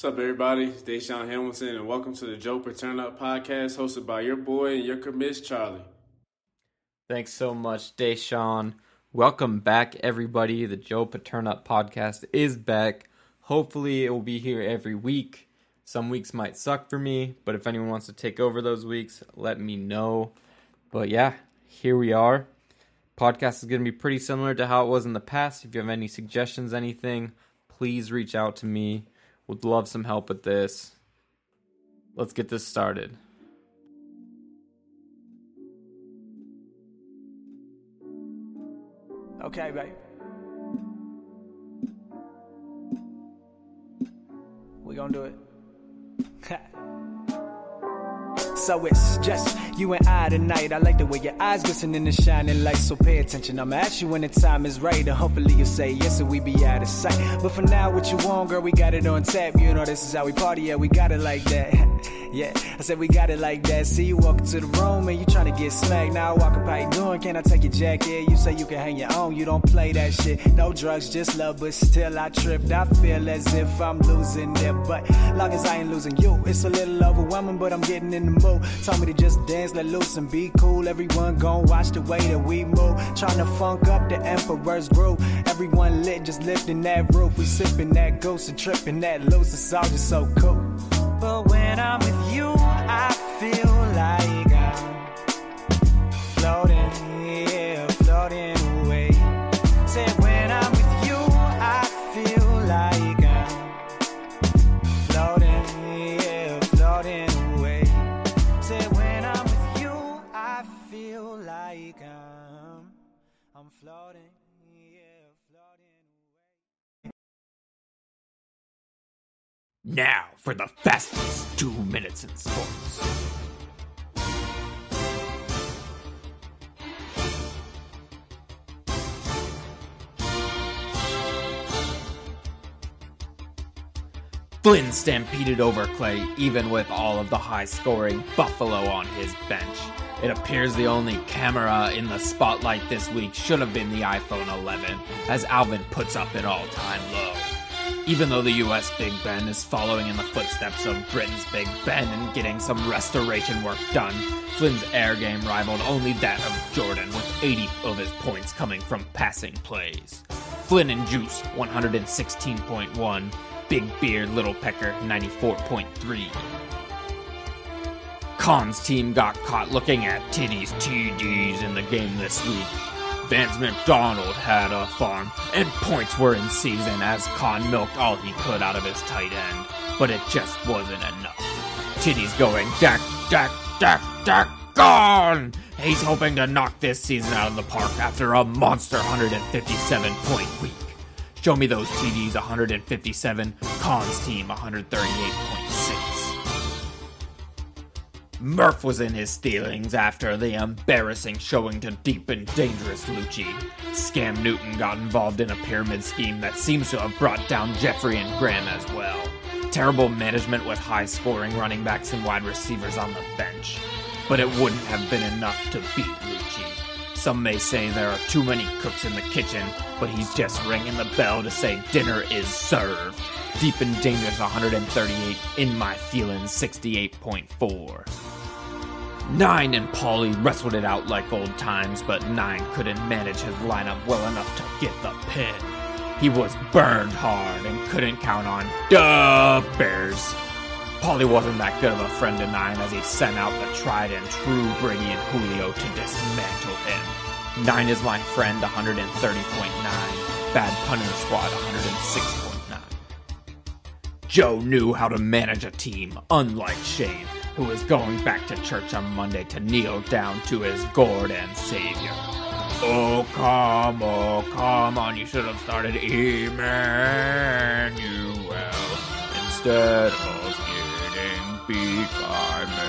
What's up, everybody? It's Deshaun Hamilton, and welcome to the Joe Paterno podcast, hosted by your boy and your commiss, Charlie. Thanks so much, Deshaun. Welcome back, everybody. The Joe Paterno podcast is back. Hopefully, it will be here every week. Some weeks might suck for me, but if anyone wants to take over those weeks, let me know. But yeah, here we are. Podcast is going to be pretty similar to how it was in the past. If you have any suggestions, anything, please reach out to me. Would love some help with this. Let's get this started. Okay, babe. We gonna do it. so it's just you and I tonight. I like the way your eyes glisten in the shining light, so pay attention. I'ma ask you when the time is right, and hopefully you'll say yes, and we be out of sight. But for now, what you want, girl, we got it on tap. You know this is how we party, yeah, we got it like that. yeah, I said we got it like that. See you walk into the room and you tryna get smacked. Now I walk up, how you doing? Can I take your jacket? You say you can hang your own, you don't play that shit. No drugs, just love, but still I tripped. I feel as if I'm losing it, but long as I ain't losing you, it's a little overwhelming, but I'm getting in the mood. Told me to just dance, let loose and be cool. Everyone gon' watch the way that we move. Tryna funk up the emperor's groove. Everyone lit, just lifting that roof. We sipping that ghost and tripping that loose. It's all just so cool. But when I'm with you, I Now for the fastest two minutes in sports. Flynn stampeded over Clay even with all of the high scoring Buffalo on his bench. It appears the only camera in the spotlight this week should have been the iPhone 11, as Alvin puts up an all time low. Even though the US Big Ben is following in the footsteps of Britain's Big Ben and getting some restoration work done, Flynn's air game rivaled only that of Jordan, with 80 of his points coming from passing plays. Flynn and Juice, 116.1, Big Beard Little Pecker, 94.3. Khan's team got caught looking at Titty's TDs in the game this week. Vance McDonald had a farm, and points were in season as Khan milked all he could out of his tight end, but it just wasn't enough. Titty's going Dak, Dak, Dak, Dak, gone! He's hoping to knock this season out of the park after a monster 157 point week. Show me those TDs 157, Khan's team 138.6. Murph was in his feelings after the embarrassing showing to deep and dangerous Lucci. Scam Newton got involved in a pyramid scheme that seems to have brought down Jeffrey and Graham as well. Terrible management with high scoring running backs and wide receivers on the bench. But it wouldn't have been enough to beat Lucci. Some may say there are too many cooks in the kitchen, but he's just ringing the bell to say dinner is served. Deep and Dangerous 138, In My Feelings 68.4. Nine and Paulie wrestled it out like old times, but Nine couldn't manage his lineup well enough to get the pin. He was burned hard and couldn't count on the Bears. Polly wasn't that good of a friend to Nine as he sent out the tried and true Brady and Julio to dismantle him. Nine is my friend 130.9, Bad Pun in the Squad 106.9. Joe knew how to manage a team, unlike Shane, who was going back to church on Monday to kneel down to his Lord and Savior. Oh, come, oh, come on, you should have started Emmanuel instead of getting beat by.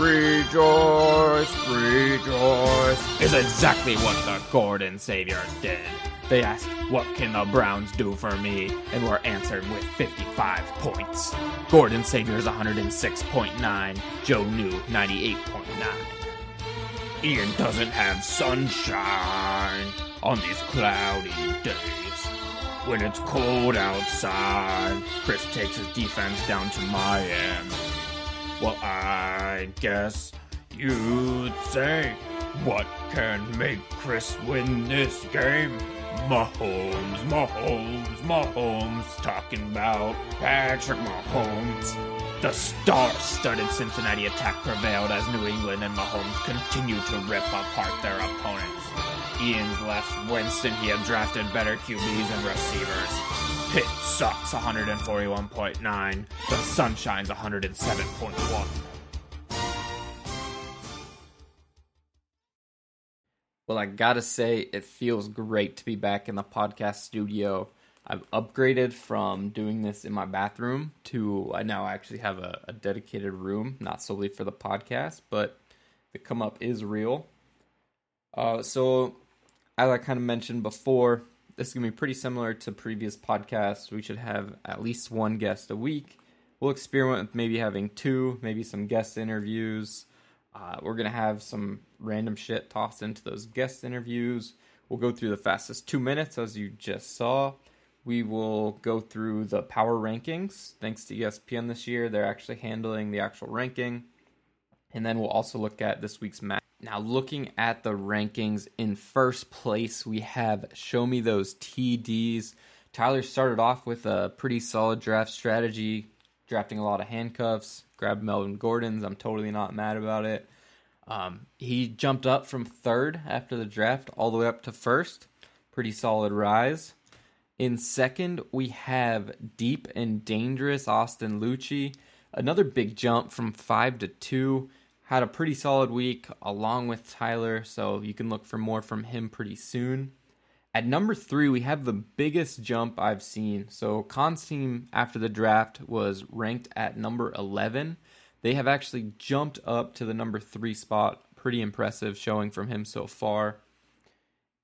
Rejoice, rejoice is exactly what the Gordon Saviors did. They asked, What can the Browns do for me? and were answered with 55 points. Gordon Saviors 106.9, Joe New 98.9. Ian doesn't have sunshine on these cloudy days. when it's cold outside. Chris takes his defense down to my end. Well, I guess you'd say, what can make Chris win this game? Mahomes, Mahomes, Mahomes, talking about Patrick Mahomes. The star-studded Cincinnati attack prevailed as New England and Mahomes continued to rip apart their opponents. Ian's left Winston. He had drafted better QBs and receivers. Pitt sucks 141.9. The Sunshine's 107.1. Well, I gotta say, it feels great to be back in the podcast studio. I've upgraded from doing this in my bathroom to I now actually have a, a dedicated room, not solely for the podcast, but the come up is real. Uh, so, as I kind of mentioned before, this is gonna be pretty similar to previous podcasts. We should have at least one guest a week. We'll experiment with maybe having two, maybe some guest interviews. Uh, we're gonna have some random shit tossed into those guest interviews. We'll go through the fastest two minutes, as you just saw. We will go through the power rankings. Thanks to ESPN this year, they're actually handling the actual ranking. And then we'll also look at this week's match. Now, looking at the rankings, in first place, we have Show Me Those TDs. Tyler started off with a pretty solid draft strategy, drafting a lot of handcuffs, grabbed Melvin Gordon's. I'm totally not mad about it. Um, he jumped up from third after the draft all the way up to first. Pretty solid rise. In second, we have deep and dangerous Austin Lucci. Another big jump from five to two. Had a pretty solid week along with Tyler, so you can look for more from him pretty soon. At number three, we have the biggest jump I've seen. So, Khan's team after the draft was ranked at number 11. They have actually jumped up to the number three spot. Pretty impressive showing from him so far.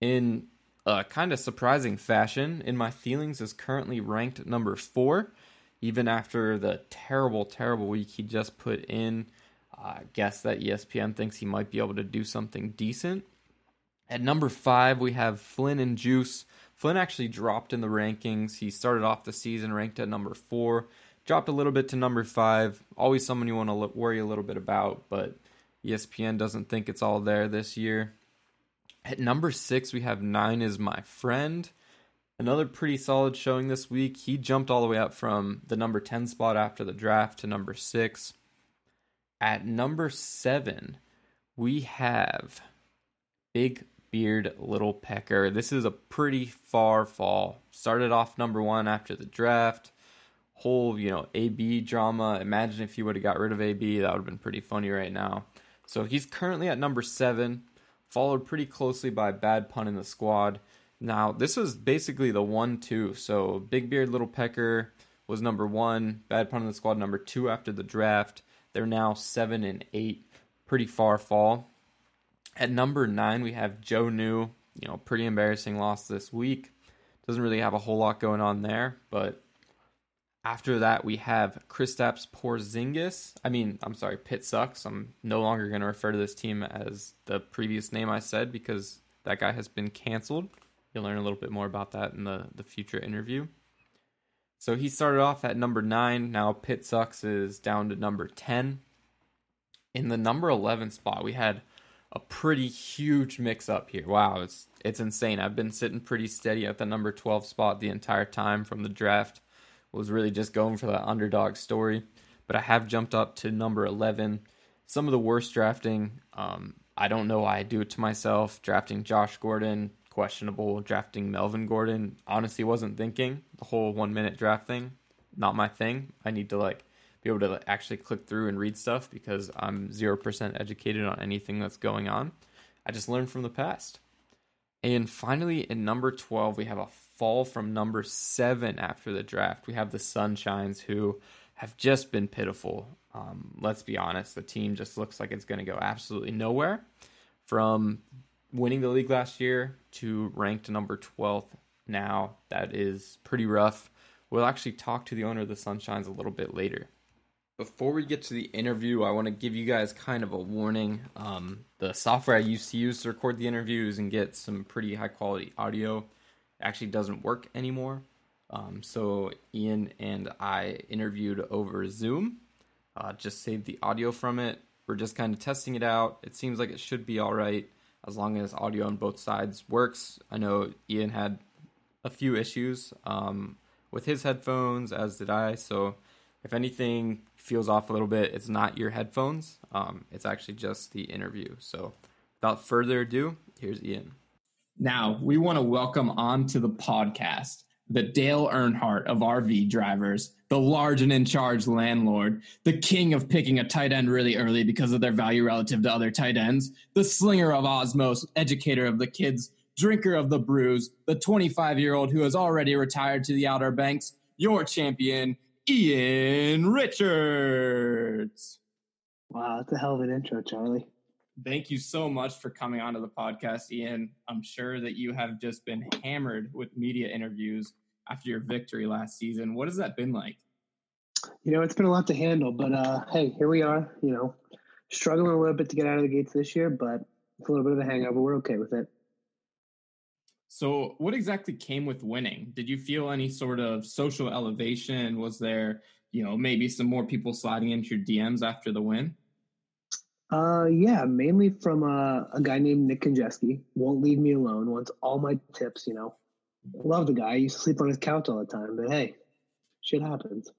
In a kind of surprising fashion, In My Feelings is currently ranked number four, even after the terrible, terrible week he just put in. I guess that ESPN thinks he might be able to do something decent. At number five, we have Flynn and Juice. Flynn actually dropped in the rankings. He started off the season ranked at number four, dropped a little bit to number five. Always someone you want to worry a little bit about, but ESPN doesn't think it's all there this year. At number six, we have Nine is My Friend. Another pretty solid showing this week. He jumped all the way up from the number 10 spot after the draft to number six. At number seven, we have Big Beard Little Pecker. This is a pretty far fall. Started off number one after the draft. Whole, you know, AB drama. Imagine if you would have got rid of AB. That would have been pretty funny right now. So he's currently at number seven, followed pretty closely by Bad Pun in the squad. Now, this was basically the one two. So Big Beard Little Pecker was number one, Bad Pun in the squad number two after the draft. They're now seven and eight, pretty far fall. At number nine, we have Joe New. You know, pretty embarrassing loss this week. Doesn't really have a whole lot going on there, but after that, we have Kristaps Porzingis. I mean, I'm sorry, Pitt sucks. I'm no longer going to refer to this team as the previous name I said because that guy has been canceled. You'll learn a little bit more about that in the, the future interview. So he started off at number nine. Now Pitt Sucks is down to number 10. In the number 11 spot, we had a pretty huge mix up here. Wow, it's it's insane. I've been sitting pretty steady at the number 12 spot the entire time from the draft. Was really just going for that underdog story, but I have jumped up to number 11. Some of the worst drafting. Um, I don't know why I do it to myself. Drafting Josh Gordon, questionable. Drafting Melvin Gordon, honestly wasn't thinking. The whole one minute draft thing, not my thing. I need to like be able to actually click through and read stuff because I'm 0% educated on anything that's going on. I just learned from the past. And finally, in number 12, we have a fall from number 7 after the draft. We have the Sunshines who have just been pitiful. Um, let's be honest, the team just looks like it's going to go absolutely nowhere. From winning the league last year to ranked number 12th now. That is pretty rough. We'll actually talk to the owner of the Sunshines a little bit later. Before we get to the interview, I want to give you guys kind of a warning. Um, the software I used to use to record the interviews and get some pretty high quality audio actually doesn't work anymore. Um, so Ian and I interviewed over Zoom. Uh, just saved the audio from it. We're just kind of testing it out. It seems like it should be all right as long as audio on both sides works. I know Ian had a few issues um, with his headphones, as did I. So if anything feels off a little bit, it's not your headphones. Um, it's actually just the interview. So without further ado, here's Ian. Now, we want to welcome onto the podcast the Dale Earnhardt of RV drivers, the large and in charge landlord, the king of picking a tight end really early because of their value relative to other tight ends, the slinger of Osmos, educator of the kids, drinker of the brews, the 25 year old who has already retired to the Outer Banks, your champion, Ian Richards. Wow, that's a hell of an intro, Charlie. Thank you so much for coming onto the podcast, Ian. I'm sure that you have just been hammered with media interviews after your victory last season. What has that been like? You know, it's been a lot to handle, but uh, hey, here we are. You know, struggling a little bit to get out of the gates this year, but it's a little bit of a hangover. We're okay with it. So, what exactly came with winning? Did you feel any sort of social elevation? Was there, you know, maybe some more people sliding into your DMs after the win? Uh, yeah, mainly from uh, a guy named Nick Konjeski. Won't leave me alone. Wants all my tips. You know, love the guy. I used to sleep on his couch all the time, but hey, shit happens.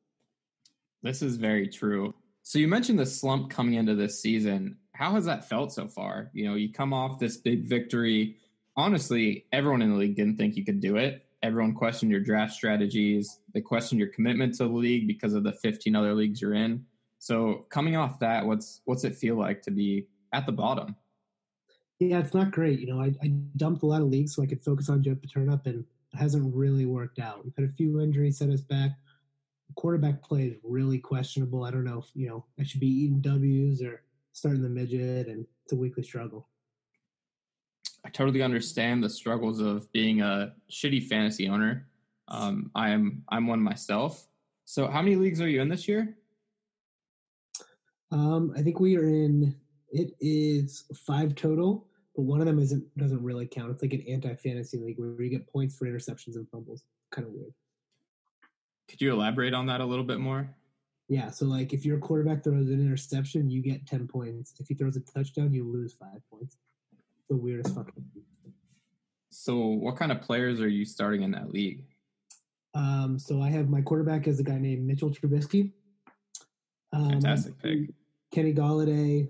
This is very true. So you mentioned the slump coming into this season. How has that felt so far? You know, you come off this big victory. Honestly, everyone in the league didn't think you could do it. Everyone questioned your draft strategies. They questioned your commitment to the league because of the 15 other leagues you're in. So coming off that, what's what's it feel like to be at the bottom? Yeah, it's not great. You know, I, I dumped a lot of leagues so I could focus on Joe Paterno, and it hasn't really worked out. We've had a few injuries set us back. Quarterback play is really questionable. I don't know if you know I should be eating W's or starting the midget, and it's a weekly struggle. I totally understand the struggles of being a shitty fantasy owner. Um, I am I'm one myself. So, how many leagues are you in this year? Um, I think we are in. It is five total, but one of them isn't doesn't really count. It's like an anti fantasy league where you get points for interceptions and fumbles. Kind of weird. Could you elaborate on that a little bit more? Yeah, so like if your quarterback throws an interception, you get ten points. If he throws a touchdown, you lose five points. The weirdest fucking. So, what kind of players are you starting in that league? Um, so I have my quarterback is a guy named Mitchell Trubisky. Um, Fantastic pick. Kenny Golladay,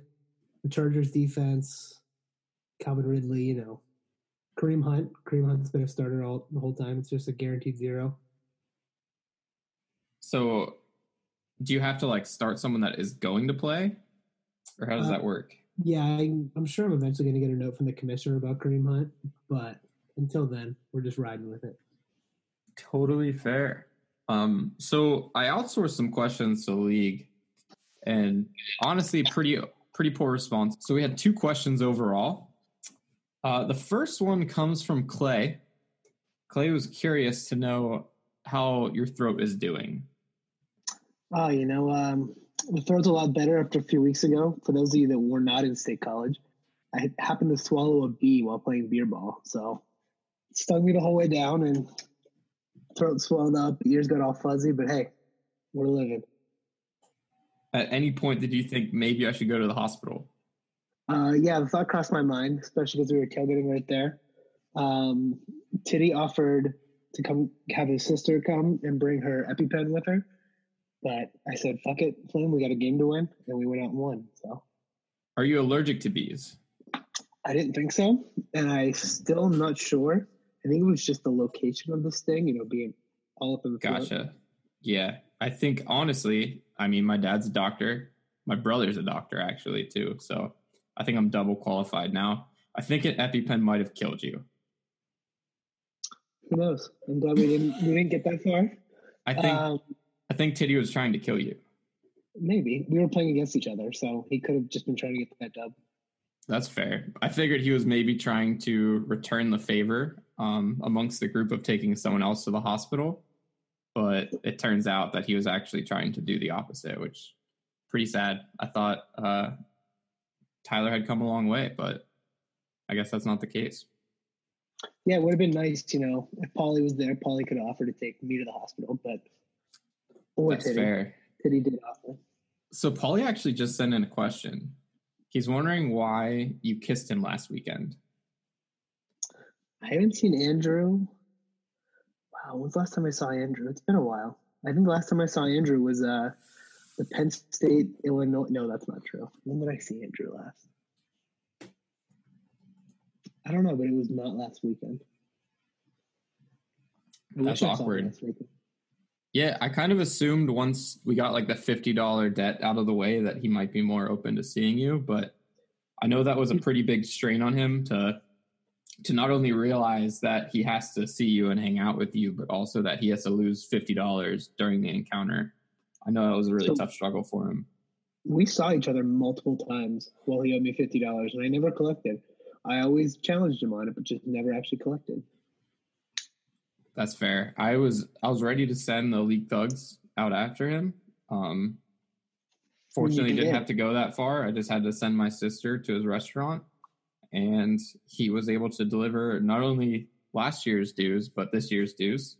the Chargers defense, Calvin Ridley, you know, Kareem Hunt. Kareem Hunt's been a starter all the whole time. It's just a guaranteed zero. So, do you have to like start someone that is going to play, or how does uh, that work? Yeah, I, I'm sure I'm eventually going to get a note from the commissioner about Kareem Hunt, but until then, we're just riding with it. Totally fair. Um, so I outsourced some questions to the league and honestly, pretty pretty poor response. So we had two questions overall. Uh, the first one comes from Clay. Clay was curious to know how your throat is doing. Oh, you know, um, the throat's a lot better after a few weeks ago. For those of you that were not in state college, I happened to swallow a bee while playing beer ball, so it stung me the whole way down, and throat swelled up, ears got all fuzzy. But hey, we're living at any point did you think maybe I should go to the hospital? Uh, yeah, the thought crossed my mind, especially because we were tailgating right there. Um, Titty offered to come have his sister come and bring her EpiPen with her, but I said, "Fuck it, Flynn. We got a game to win," and we went out and won. So, are you allergic to bees? I didn't think so, and I still not sure. I think it was just the location of this thing, you know, being all up in the gotcha. Throat. Yeah, I think honestly, I mean, my dad's a doctor. My brother's a doctor actually too. So I think I'm double qualified now. I think an EpiPen might have killed you. Who knows? I'm glad we didn't we didn't get that far. I think um, I think Titty was trying to kill you. Maybe we were playing against each other, so he could have just been trying to get that dub. That's fair. I figured he was maybe trying to return the favor um, amongst the group of taking someone else to the hospital but it turns out that he was actually trying to do the opposite, which pretty sad. I thought uh, Tyler had come a long way, but I guess that's not the case. Yeah, it would have been nice, you know, if Polly was there. Polly could offer to take me to the hospital, but or That's Titty. fair. Titty did offer. So Paulie actually just sent in a question. He's wondering why you kissed him last weekend. I haven't seen Andrew. Wow, when's the last time I saw Andrew? It's been a while. I think the last time I saw Andrew was uh the Penn State Illinois. No, that's not true. When did I see Andrew last? I don't know, but it was not last weekend. I That's wish I saw him awkward. last weekend. Yeah, I kind of assumed once we got like the fifty dollar debt out of the way that he might be more open to seeing you, but I know that was a hmm. pretty big strain on him to to not only realize that he has to see you and hang out with you, but also that he has to lose fifty dollars during the encounter. I know that was a really So- tough struggle for him. We saw each other multiple times while he owed me fifty dollars, and I never collected. I always challenged him on it, but just never actually collected. That's fair. I was I was ready to send the league thugs out after him. Um fortunately You didn't have to go that far. I just had to send my sister to his restaurant and he was able to deliver not only last year's dues but this year's dues.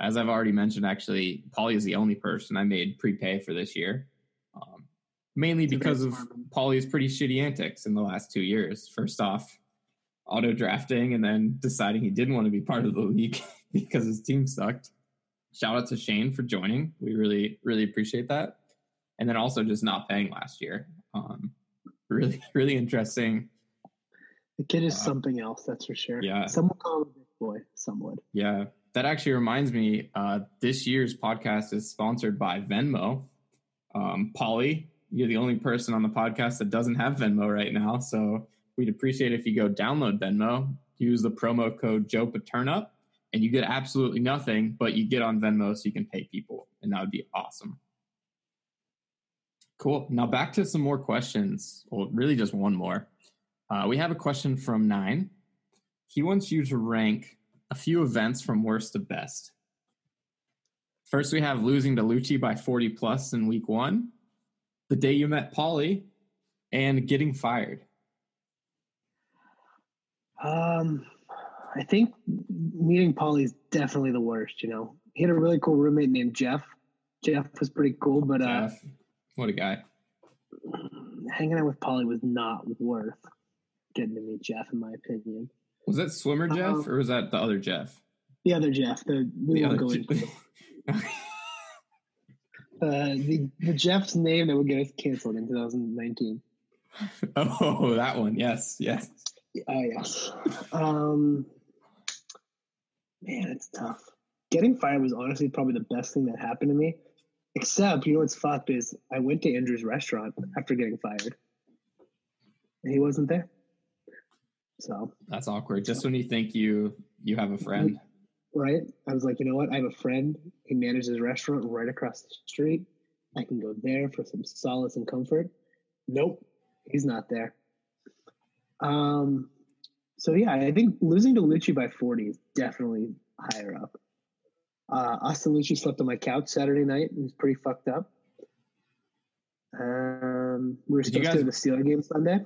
As I've already mentioned actually, Polly is the only person I made prepay for this year. Um, mainly It's a very because of. Polly's pretty shitty antics in the last 2 years. First off, auto drafting and then deciding he didn't want to be part of the league because his team sucked. Shout out to Shane for joining. We really, really appreciate that. And then also just not paying last year. Um, really, really interesting. The kid is Uh, something else, that's for sure. yeah. Some would call him a big boy. Some would. Yeah. That actually reminds me, uh, this year's podcast is sponsored by Venmo. Um, Polly, you're the only person on the podcast that doesn't have Venmo right now. So we'd appreciate if you go download Venmo, use the promo code Joe Paternup, and you get absolutely nothing, but you get on Venmo so you can pay people. And that would be awesome. Cool. Now back to some more questions. Well, really just one more. Uh, we have a question from Nine. He wants you to rank a few events from worst to best. First, we have losing to Lucci by 40 plus in week one, the day you met Polly, and getting fired. Um, I think meeting is definitely the worst. You know, he had a really cool roommate named Jeff. Jeff was pretty cool, but uh, Jeff, what a guy. hanging out with Paulie was not worth getting to meet Jeff, in my opinion. Was that Swimmer Jeff Um, or was that the other Jeff? The other Jeff, the we The won't go into uh, the the Jeff's name that would get us canceled in 2019. oh, that one. Yes, yes. Oh yes. Um, man, it's tough. Getting fired was honestly probably the best thing that happened to me. Except, you know what's fucked is I went to Andrew's restaurant after getting fired, and he wasn't there. So That's awkward. Just when you think you you have a friend. right, I was like, you know what? I have a friend. He manages a restaurant right across the street. I can go there for some solace and comfort. Nope, he's not there. Um, so yeah, I think losing to Lucci by 40 is definitely higher up. Uh, Austin Lucci slept on my couch Saturday night. It was pretty fucked up. Um, we were Did supposed to guys- to the Steeler game Sunday.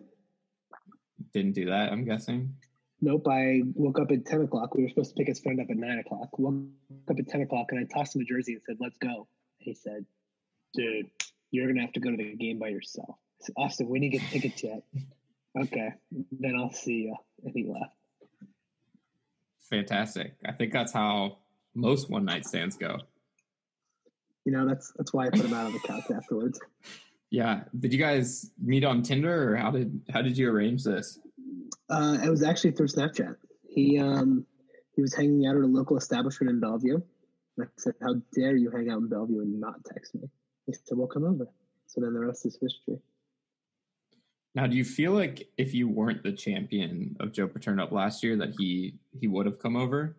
Didn't do that, I'm guessing. Nope, I woke up at 10 o'clock. We were supposed to pick his friend up at 9 o'clock. Woke up at 10 o'clock and I tossed him a jersey and said, let's go. He said, dude, you're going to have to go to the game by yourself. I said, Austin, we didn't get tickets yet. okay, then I'll see you. And he left. Fantastic. I think that's how most one night stands go. You know, that's that's why I put him out on the couch afterwards. Yeah. Did you guys meet on Tinder or how did how did you arrange this? Uh, it was actually through Snapchat. He um he was hanging out at a local establishment in Bellevue. And I said, "How dare you hang out in Bellevue and not text me?" He said, "Well, come over." So then the rest is history. Now, do you feel like if you weren't the champion of Joe Paterno last year, that he he would have come over?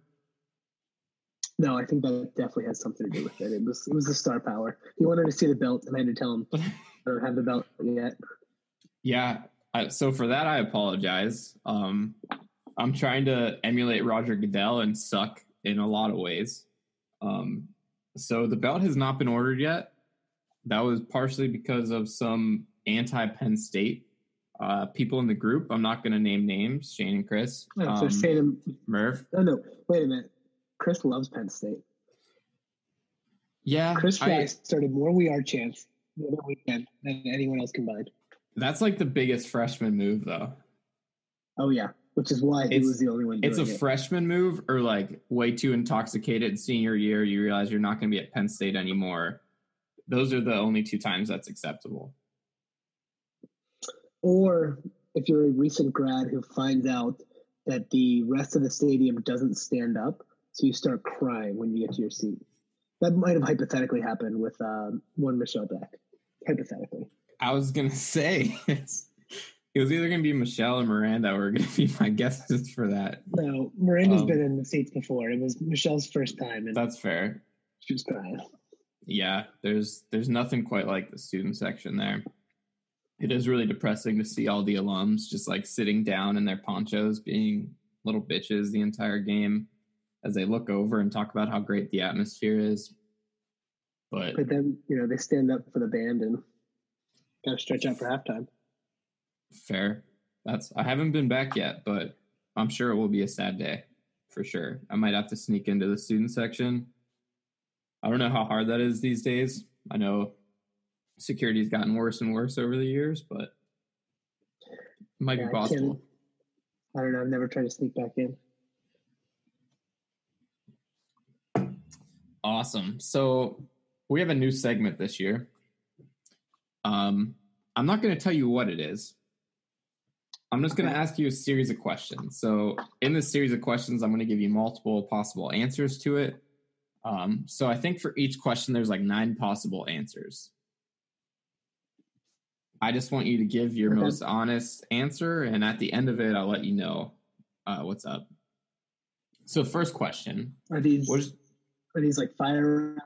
No, I think that definitely has something to do with it. It was it was the star power. He wanted to see the belt, and I had to tell him I don't have the belt yet. Yeah. I, so for that, I apologize. Um, I'm trying to emulate Roger Goodell and suck in a lot of ways. Um, so the belt has not been ordered yet. That was partially because of some anti Penn State uh, people in the group. I'm not going to name names. Shane and Chris. Oh, so Um, Shane and, Merv. oh no, wait a minute. Chris loves Penn State. Yeah, Chris I- started more We Are chants the other weekend than anyone else combined. that's like the biggest freshman move, though. Oh yeah, which is why he It's- was the only one. It's a it. freshman move, or like way too intoxicated senior year. You realize you're not going to be at Penn State anymore. Those are the only two times that's acceptable. Or if you're a recent grad who finds out that the rest of the stadium doesn't stand up, so you start crying when you get to your seat. That might have hypothetically happened with um, one Michelle Beck. Hypothetically, I was gonna say it's, it was either gonna be Michelle or Miranda were gonna be my guesses for that. no, Miranda's Um, been in the seats before. It was Michelle's first time, and That's fair. she was crying. Yeah, there's there's nothing quite like the student section there. It is really depressing to see all the alums just like sitting down in their ponchos, being little bitches the entire game, as they look over and talk about how great the atmosphere is. But But then you know they stand up for the band and got to stretch out for halftime. fair. That's I haven't been back yet, but I'm sure it will be a sad day for sure. I might have to sneak into the student section. I don't know how hard that is these days. I know security's gotten worse and worse over the years, but it might Yeah, be I possible. can't- I don't know. I've never tried to sneak back in. Awesome. So we have a new segment this year. Um, I'm not going to tell you what it is. I'm just going to ask you a series of questions. So in this series of questions, I'm going to give you multiple possible answers to it. Um, so I think for each question, there's like nine possible answers. I just want you to give your Okay. most honest answer, and at the end of it, I'll let you know uh, what's up. So first question: Are these is are these like fire?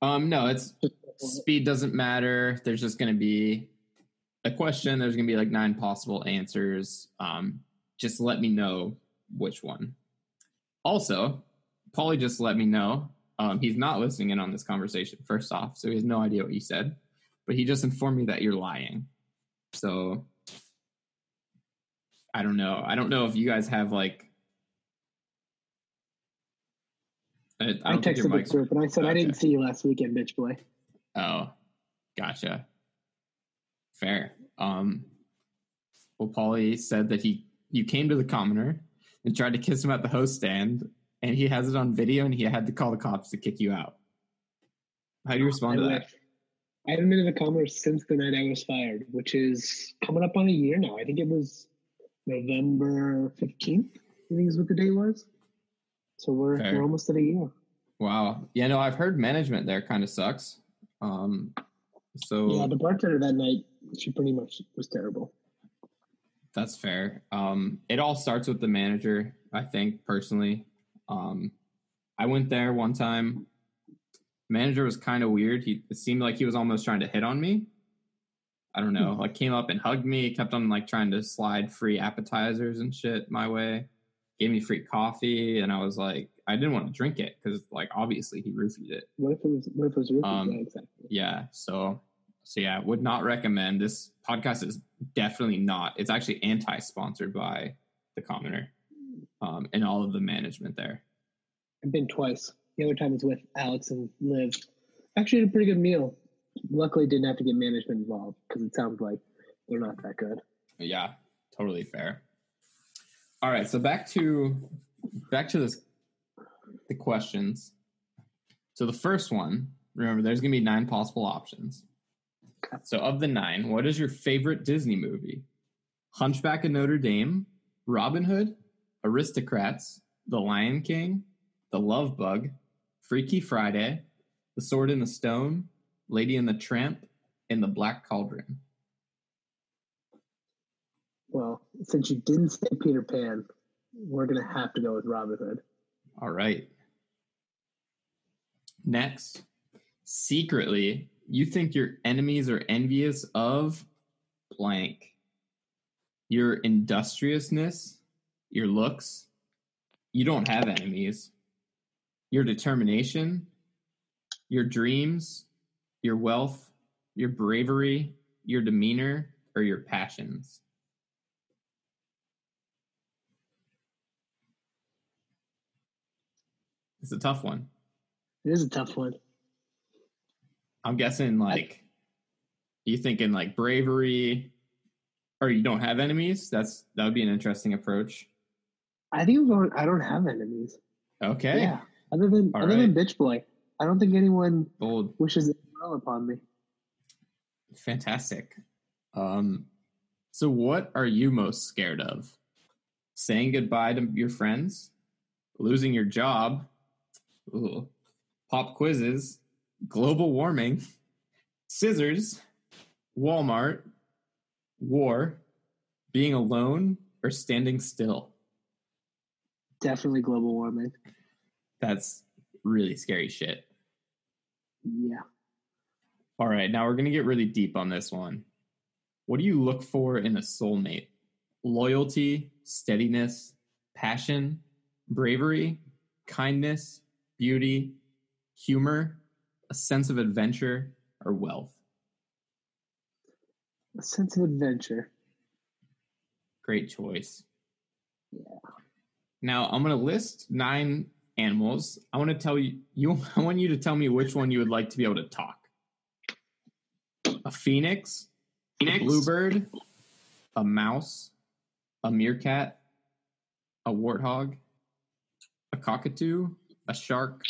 Um, no, it's speed doesn't matter. There's just going to be a question. There's going to be like nine possible answers. Um, just let me know which one. Also, Paulie just let me know um, he's not listening in on this conversation. First off, so he has no idea what you said, but he just informed me that you're lying. So I don't know. I don't know if you guys have like. I, I I, don't think your texted the group and I said I didn't see you last weekend, bitch boy. Oh, gotcha. Fair. Um, well, Paulie said that he you came to the commoner and tried to kiss him at the host stand, and he has it on video, and he had to call the cops to kick you out. How do you respond to that? wish. I haven't been in the commerce since the night I was fired, which is coming up on a year now. I think it was November fifteenth. I think is what the day was. So we're Fair. we're almost at a year. Wow. Yeah, no, I've heard management there kind of sucks. Um, so Yeah, the bartender that night, she pretty much was terrible. That's fair. Um, it all starts with the manager, I think, personally. Um, I went there one time. Manager was kind of weird. He it seemed like he was almost trying to hit on me. I don't know. Like came up and hugged me, kept on like trying to slide free appetizers and shit my way. Gave me free coffee, and I was like, I didn't want to drink it because like obviously he roofied it. What if it was? What if it was roofied? Um, yeah, exactly. Yeah. So, so yeah, would not recommend. This podcast is definitely not. It's actually anti-sponsored by the commoner um, and all of the management there. I've been twice. The other time was with Alex and Liv. Actually, had a pretty good meal. Luckily, didn't have to get management involved because it sounds like they're not that good. Yeah, totally fair. All right, so back to back to this the questions. So the first one, remember, there's gonna be nine possible options. So of the nine, what is your favorite Disney movie? Hunchback of Notre Dame, Robin Hood, Aristocats, The Lion King, The Love Bug, Freaky Friday, The Sword in the Stone, Lady and the Tramp, and The Black Cauldron. Well, since you didn't say Peter Pan, we're gonna have to go with Robin Hood. All right. Next, secretly, you think your enemies are envious of blank. Your industriousness, your looks. You don't have enemies. Your determination, your dreams, your wealth, your bravery, your demeanor, or your passions? It's a tough one. It is a tough one. I'm guessing like you thinking like bravery or you don't have enemies? That's that would be an interesting approach. I think I don't have enemies. Okay. Yeah. Other than All other than bitch boy, I don't think anyone Bold. wishes well upon me. Fantastic. Um so what are you most scared of? Saying goodbye to your friends? Losing your job? Ooh. Pop quizzes? Global warming? Scissors? Walmart? War? Being alone or standing still? Definitely global warming. That's really scary shit. Yeah. All right, now we're going to get really deep on this one. What do you look for in a soulmate? Loyalty, steadiness, passion, bravery, kindness, beauty, humor, a sense of adventure, or wealth? A sense of adventure. Great choice. Yeah. Now I'm going to list nine animals. I want to tell you, you. I want you to tell me which one you would like to be able to talk. A phoenix, a bluebird, a mouse, a meerkat, a warthog, a cockatoo, a shark,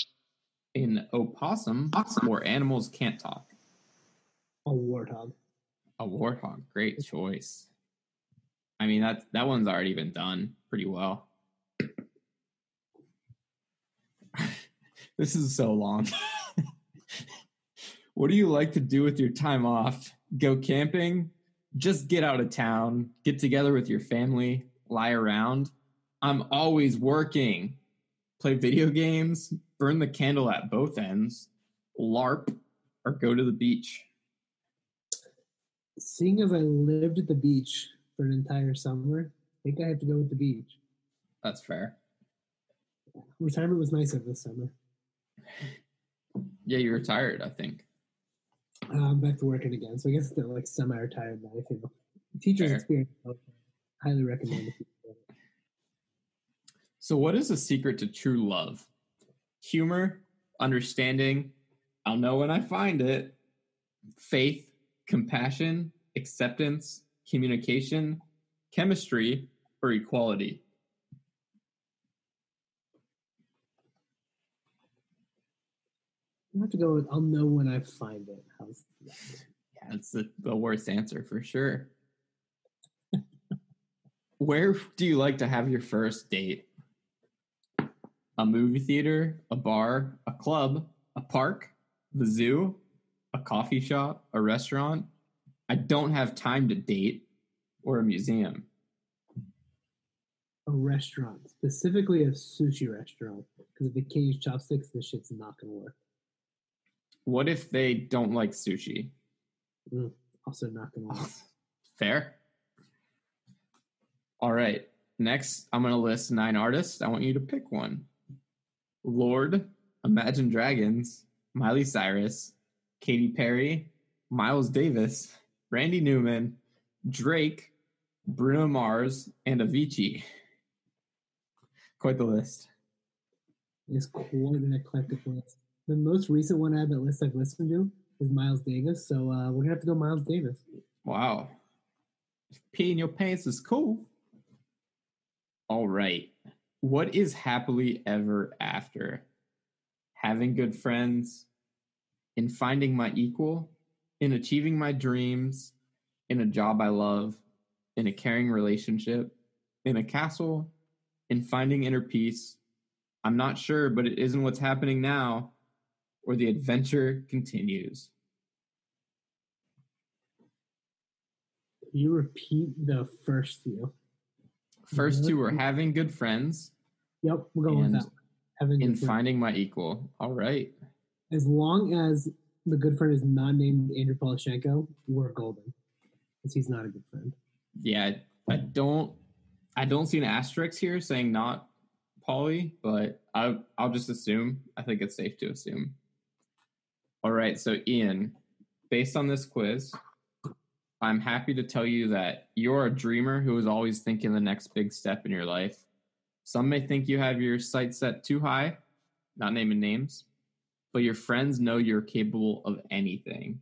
an opossum, or animals can't talk. A warthog. A warthog. Great choice. I mean that that one's already been done pretty well. This is so long. what do you like to do with your time off? Go camping? Just get out of town, get together with your family, lie around. I'm always working. Play video games, burn the candle at both ends, LARP, or go to the beach. Seeing as I lived at the beach for an entire summer, I think I have to go with the beach. That's fair. Retirement was nicer this summer. Yeah, you retired, I think. Uh, I'm back to working again, so I guess it's like semi-retired life. You know, teacher's Fair. experience. Highly recommend it. So, what is the secret to true love? Humor, understanding, I'll know when I find it, faith, compassion, acceptance, communication, chemistry, or equality. I have to go with I'll know when I find it. How's that? Yeah, that's the, the worst answer for sure. Where do you like to have your first date? A movie theater, a bar, a club, a park, the zoo, a coffee shop, a restaurant? I don't have time to date or a museum. a restaurant, specifically a sushi restaurant, because if can't use chopsticks, this shit's not gonna work. What if they don't like sushi? Also, not gonna. Fair. All right. Next, I'm going to list nine artists. I want you to pick one Lorde, Imagine Dragons, Miley Cyrus, Katy Perry, Miles Davis, Randy Newman, Drake, Bruno Mars, and Avicii. Quite the list. It's quite an eclectic list. The most recent one I have that list I've listened to is Miles Davis, so uh, we're gonna have to go Miles Davis. Wow. Pee in your pants is cool. All right. What is happily ever after? Having good friends, in finding my equal, in achieving my dreams, in a job I love, in a caring relationship, in a castle, in finding inner peace. I'm not sure, but it isn't what's happening now, or the adventure continues. You repeat the first few? First two were mm-hmm. having good friends Yep, we're going And with that. one. Having in friends. finding my equal. All right. as long as the good friend is not named Andrew Poloshenko, we're golden. Because he's not a good friend. Yeah, I, I don't I don't see an asterisk here saying not Polly, but I I'll just assume. I think it's safe to assume. All right, so Ian, based on this quiz, I'm happy to tell you that you're a dreamer who is always thinking the next big step in your life. Some may think you have your sights set too high, not naming names, but your friends know you're capable of anything.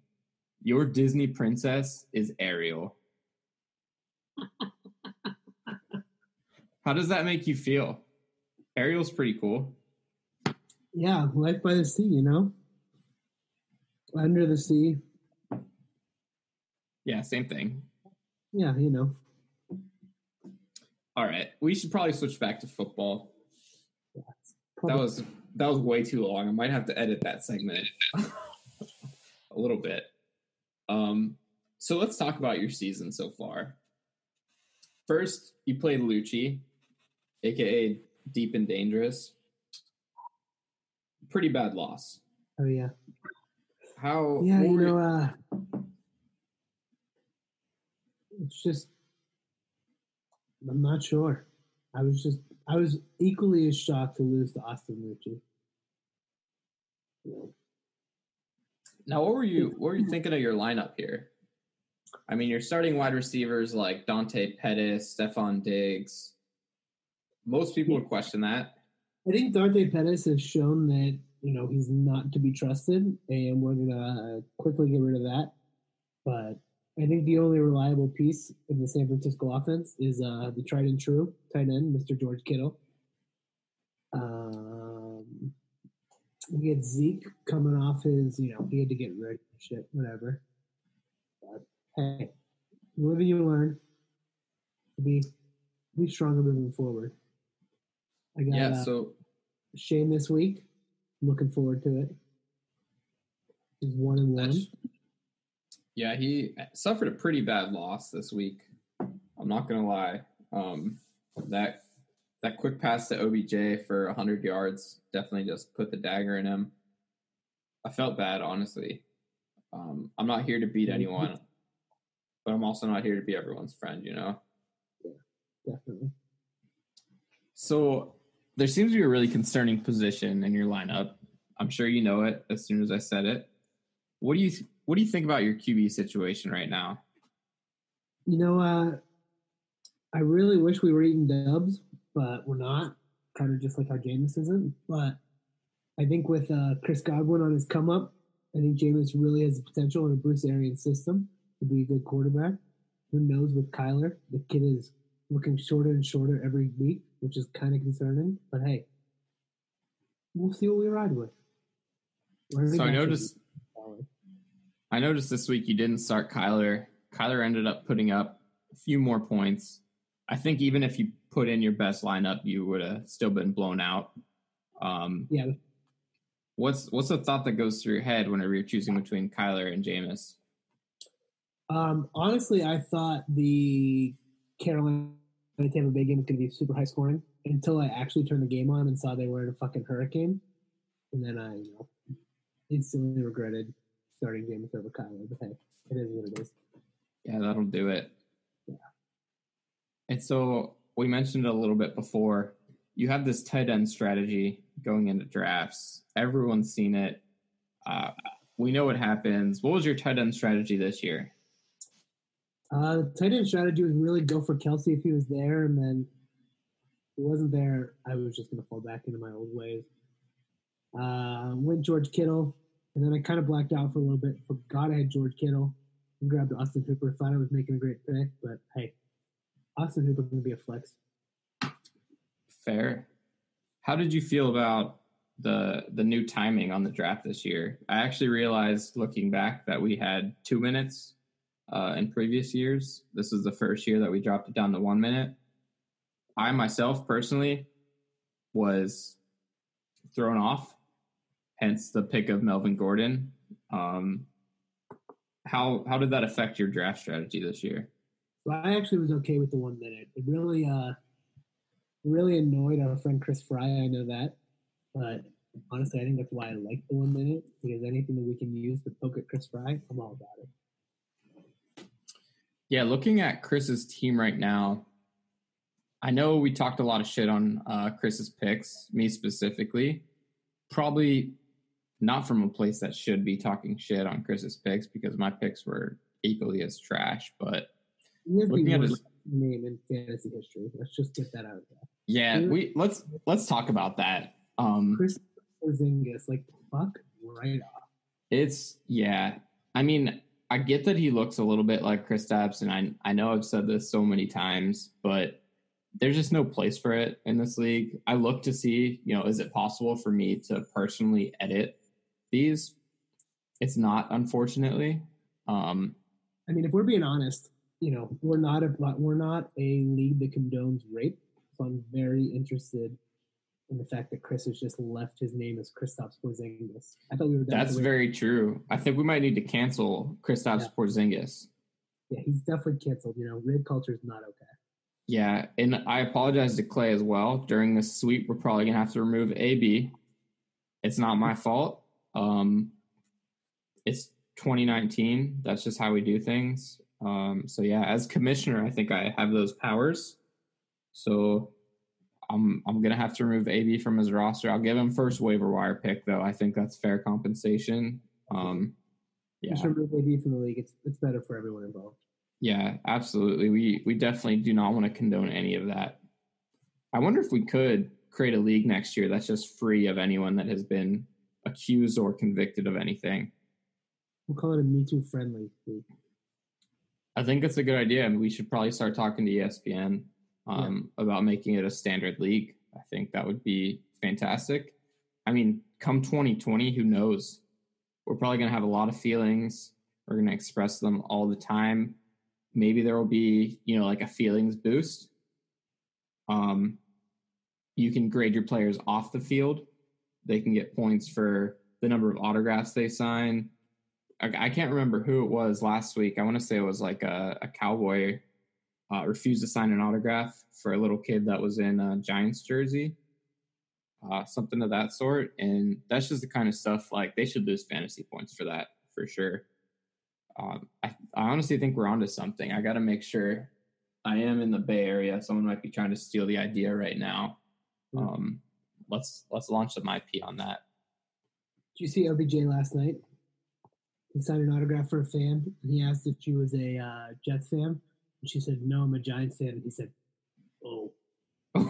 Your Disney princess is Ariel. How does that make you feel? Ariel's pretty cool. Yeah, life by the sea, you know? Under the sea. Yeah, same thing. Yeah, you know. All right, we should probably switch back to football. That was that was way too long. I might have to edit that segment a little bit. Um, so let's talk about your season so far. First, you played Lucci, aka Deep and Dangerous. Pretty bad loss. Oh, yeah. How? Yeah, you know, uh, it's just, I'm not sure. I was just, I was equally as shocked to lose to Austin Lucci. Now, what were you what were you thinking of your lineup here? I mean, you're starting wide receivers like Dante Pettis, Stefon Diggs. Most people would question that. I think Dante Pettis has shown that, you know, he's not to be trusted, and we're going to quickly get rid of that. But I think the only reliable piece in the San Francisco offense is uh, the tried and true tight end, Mr. George Kittle. Um, we had Zeke coming off his, you know, he had to get rid of shit, whatever. But hey, you live and you learn. Be be stronger moving forward. I got Yeah, uh, so Shane this week. Looking forward to it. He's one and one. That's- Yeah, he suffered a pretty bad loss this week. I'm not gonna lie. Um, that that quick pass to OBJ for 100 yards definitely just put the dagger in him. I felt bad, honestly. Um, I'm not here to beat anyone, but I'm also not here to be everyone's friend. You know. Yeah, definitely. So there seems to be a really concerning position in your lineup. I'm sure you know it as soon as I said it. What do you what do you think about your QB situation right now? You know, uh, I really wish we were eating dubs, but we're not. Kind of just like how Jameis isn't. But I think with uh, Chris Godwin on his come up, I think Jameis really has the potential in a Bruce Arians system to be a good quarterback. Who knows with Kyler? The kid is looking shorter and shorter every week, which is kind of concerning. But hey, we'll see what we ride with. So I noticed. I noticed this week you didn't start Kyler. Kyler ended up putting up a few more points. I think even if you put in your best lineup, you would have still been blown out. Um, Yeah, what's what's the thought that goes through your head whenever you're choosing between Kyler and Jameis? Um, honestly, I thought the Carolina Tampa Bay game was going to be super high scoring until I actually turned the game on and saw they were in a fucking hurricane, and then I, you know, instantly regretted starting James over Kyler. But hey, it is what it is. Yeah, that'll do it. Yeah. And so we mentioned it a little bit before. You have this tight end strategy going into drafts. Everyone's seen it. Uh, we know what happens. What was your tight end strategy this year? Uh, tight end strategy was really go for Kelce if he was there, and then if he wasn't there, I was just going to fall back into my old ways. Uh, went George Kittle, and then I kind of blacked out for a little bit. Forgot I had George Kittle, and grabbed Austin Hooper. Thought I was making a great pick, but hey, Austin Hooper going to be a flex. Fair. How did you feel about the the new timing on the draft this year? I actually realized looking back that we had two minutes uh, in previous years. This is the first year that we dropped it down to one minute. I myself personally was thrown off, hence the pick of Melvin Gordon. Um, how how did that affect your draft strategy this year? But I actually was okay with the one minute. It really, uh, really annoyed our friend Chris Fry. I know that, but honestly, I think that's why I like the one minute because anything that we can use to poke at Chris Fry, I'm all about it. Yeah, looking at Chris's team right now, I know we talked a lot of shit on uh, Chris's picks, me specifically. Probably not from a place that should be talking shit on Chris's picks because my picks were equally as trash. But He has the Looking at his- name in fantasy history. Let's just get that out there. yeah, we let's let's talk about that. Um, Chris Porzingis, like fuck right off. It's yeah. I mean, I get that he looks a little bit like Kristaps, and I I know I've said this so many times, but there's just no place for it in this league. I look to see, you know, is it possible for me to personally edit these? It's not, unfortunately. Um, I mean, if we're being honest, you know, we're not a we're not a league that condones rape. So I'm very interested in the fact that Chris has just left his name as Kristaps Porzingis. I thought we were. That's very true. I think we might need to cancel Kristaps Yeah. Porzingis. Yeah, he's definitely canceled. You know, rape culture is not okay. Yeah, and I apologize to Clay as well. During this sweep, we're probably gonna have to remove AB. It's not my fault. Um, it's 2019. That's just how we do things. Um, so yeah, as commissioner, I think I have those powers. So I'm I'm gonna have to remove AB from his roster. I'll give him first waiver wire pick though. I think that's fair compensation. Um, yeah. Just remove AB from the league. It's it's better for everyone involved. Yeah, absolutely. We we definitely do not want to condone any of that. I wonder if we could create a league next year that's just free of anyone that has been accused or convicted of anything. We'll call it a Me Too friendly league. I think it's a good idea. and we should probably start talking to ESPN um, about making it a standard league. I think that would be fantastic. I mean, come 2020, who knows? We're probably going to have a lot of feelings. We're going to express them all the time. Maybe there will be, you know, like a feelings boost. Um, you can grade your players off the field. They can get points for the number of autographs they sign, I, I can't remember who it was last week. I want to say it was like a, a cowboy uh, refused to sign an autograph for a little kid that was in a Giants jersey, uh, something of that sort. And that's just the kind of stuff like they should lose fantasy points for that for sure. Um, I, I honestly think we're onto something. I got to make sure I am in the Bay Area. Someone might be trying to steal the idea right now. Um, let's let's launch some IP on that. Did you see LBJ last night? He signed an autograph for a fan, and he asked if she was a uh, Jets fan, and she said, "No, I'm a Giants fan." And he said, "Oh,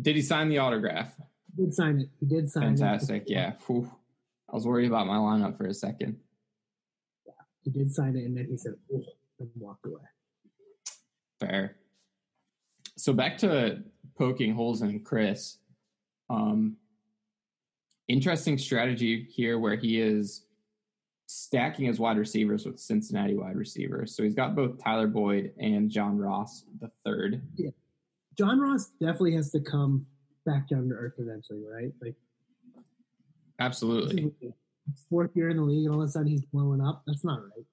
Did he sign the autograph? he did sign it. He did sign Fantastic. it." Yeah. Whew. I was worried about my lineup for a second. he did sign it, and then he said, "Oh," and walked away. Fair. So back to poking holes in Chris. Um, interesting strategy here where he is stacking his wide receivers with Cincinnati wide receivers. So he's got both Tyler Boyd and John Ross the third. Yeah. John Ross definitely has to come back down to earth eventually, right? Like Absolutely. fourth year in the league, and all of a sudden he's blowing up. That's not right.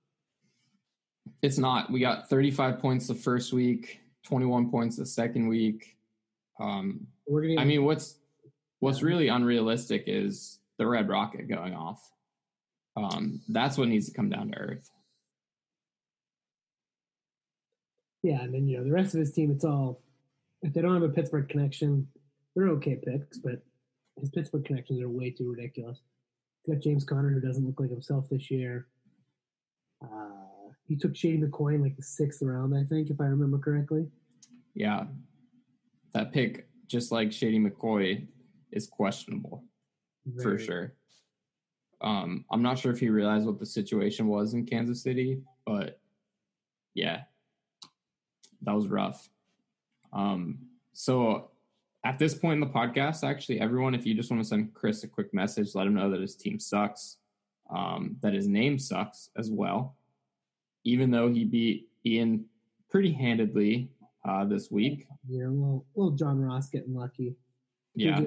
It's not. We got 35 points the first week, 21 points the second week. Um, We're gonna. I mean, what's what's really unrealistic is the red rocket going off. Um, that's what needs to come down to earth. yeah, and then you know the rest of his team. It's all if they don't have a Pittsburgh connection, they're okay picks, but his Pittsburgh connections are way too ridiculous. He's got James Conner, who doesn't look like himself this year. Uh, he took Shady McCoy in like the sixth round, I think, if I remember correctly. Yeah, that pick, just like Shady McCoy, is questionable for sure. Um, I'm not sure if he realized what the situation was in Kansas City, but yeah, that was rough. Um, so at this point in the podcast, actually, everyone, if you just want to send Chris a quick message, let him know that his team sucks, um, that his name sucks as well, even though he beat Ian pretty handedly uh, this week. Yeah, know, little, little John Ross getting lucky. Yeah,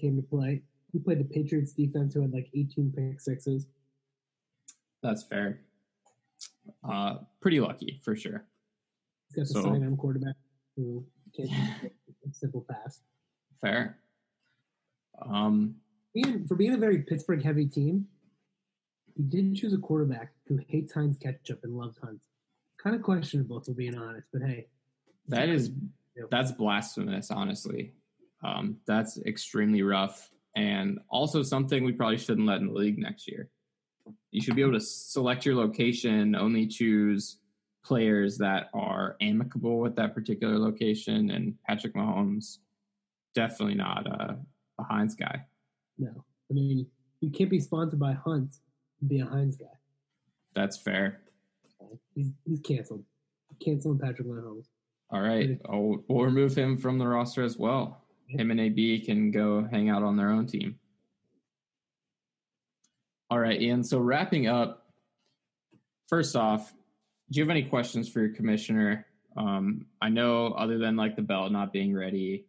came to play. He played the Patriots defense who had like 18 pick sixes. that's fair. Uh, pretty lucky for sure. He's got the So- sidearm quarterback who can't simple pass. Fair. Um, Being, for being a very Pittsburgh heavy team, he did choose a quarterback who hates Heinz ketchup and loves Hunt. Kind of questionable, to being honest, but hey, that is that's blasphemous. Honestly, um, that's extremely rough, and also something we probably shouldn't let in the league next year. you should be able to select your location, only choose players that are amicable with that particular location. And Patrick Mahomes, definitely not a, a Heinz guy. No, I mean you can't be sponsored by Hunt and be a Heinz guy. That's fair. He's he's canceled. Canceling Patrick Mahomes. All right. Oh, we'll remove him from the roster as well. Him and AB can go hang out on their own team. All right, Ian. So wrapping up, first off, do you have any questions for your commissioner? Um, I know other than like the belt not being ready,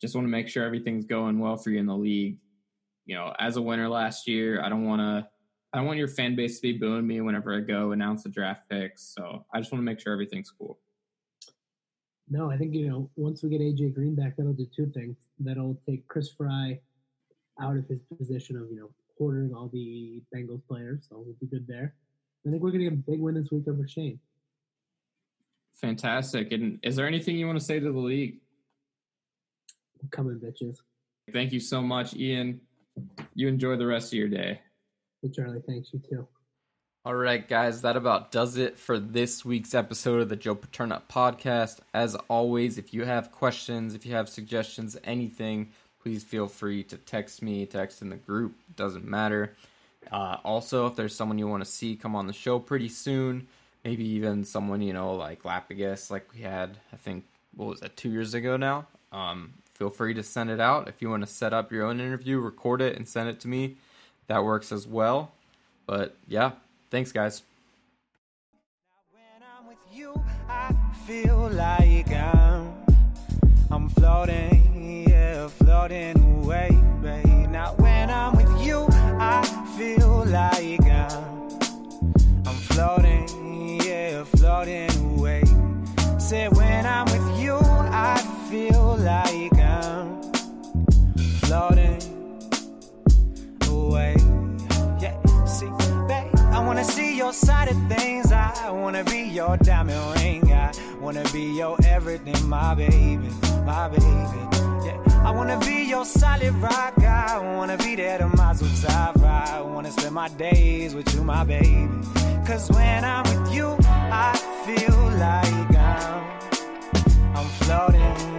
just want to make sure everything's going well for you in the league. You know, as a winner last year, I don't want to I don't want your fan base to be booing me whenever I go announce the draft picks. So I just want to make sure everything's cool. No, I think you know once we get AJ Green back, that'll do two things. That'll take Chris Fry out of his position of you know quartering all the Bengals players, so we'll be good there. I think we're gonna get a big win this week over Shane. Fantastic. And is there anything you want to say to the league? Coming, bitches. Thank you so much, Ian. You enjoy the rest of your day. Hey, Charlie, thanks you too. All right, guys, that about does it for this week's episode of the Joe Paterno podcast. As always, if you have questions, if you have suggestions, anything, please feel free to text me, text in the group. Doesn't matter. Uh, also, if there's someone you want to see come on the show pretty soon, maybe even someone, you know, like Lapidus, like we had, I think, what was that, two years ago now? Um, feel free to send it out. If you want to set up your own interview, record it and send it to me. That works as well. But yeah, thanks, guys. When I'm with you, I feel like I'm, I'm floating, yeah, floating away, babe. Now when I'm with you, I feel like side of things. I wanna be your diamond ring. I wanna be your everything, my baby, my baby. Yeah, I wanna be your solid rock. I wanna be there to mazel tov. I wanna spend my days with you, my baby. Cause when I'm with you, I feel like I'm, I'm floating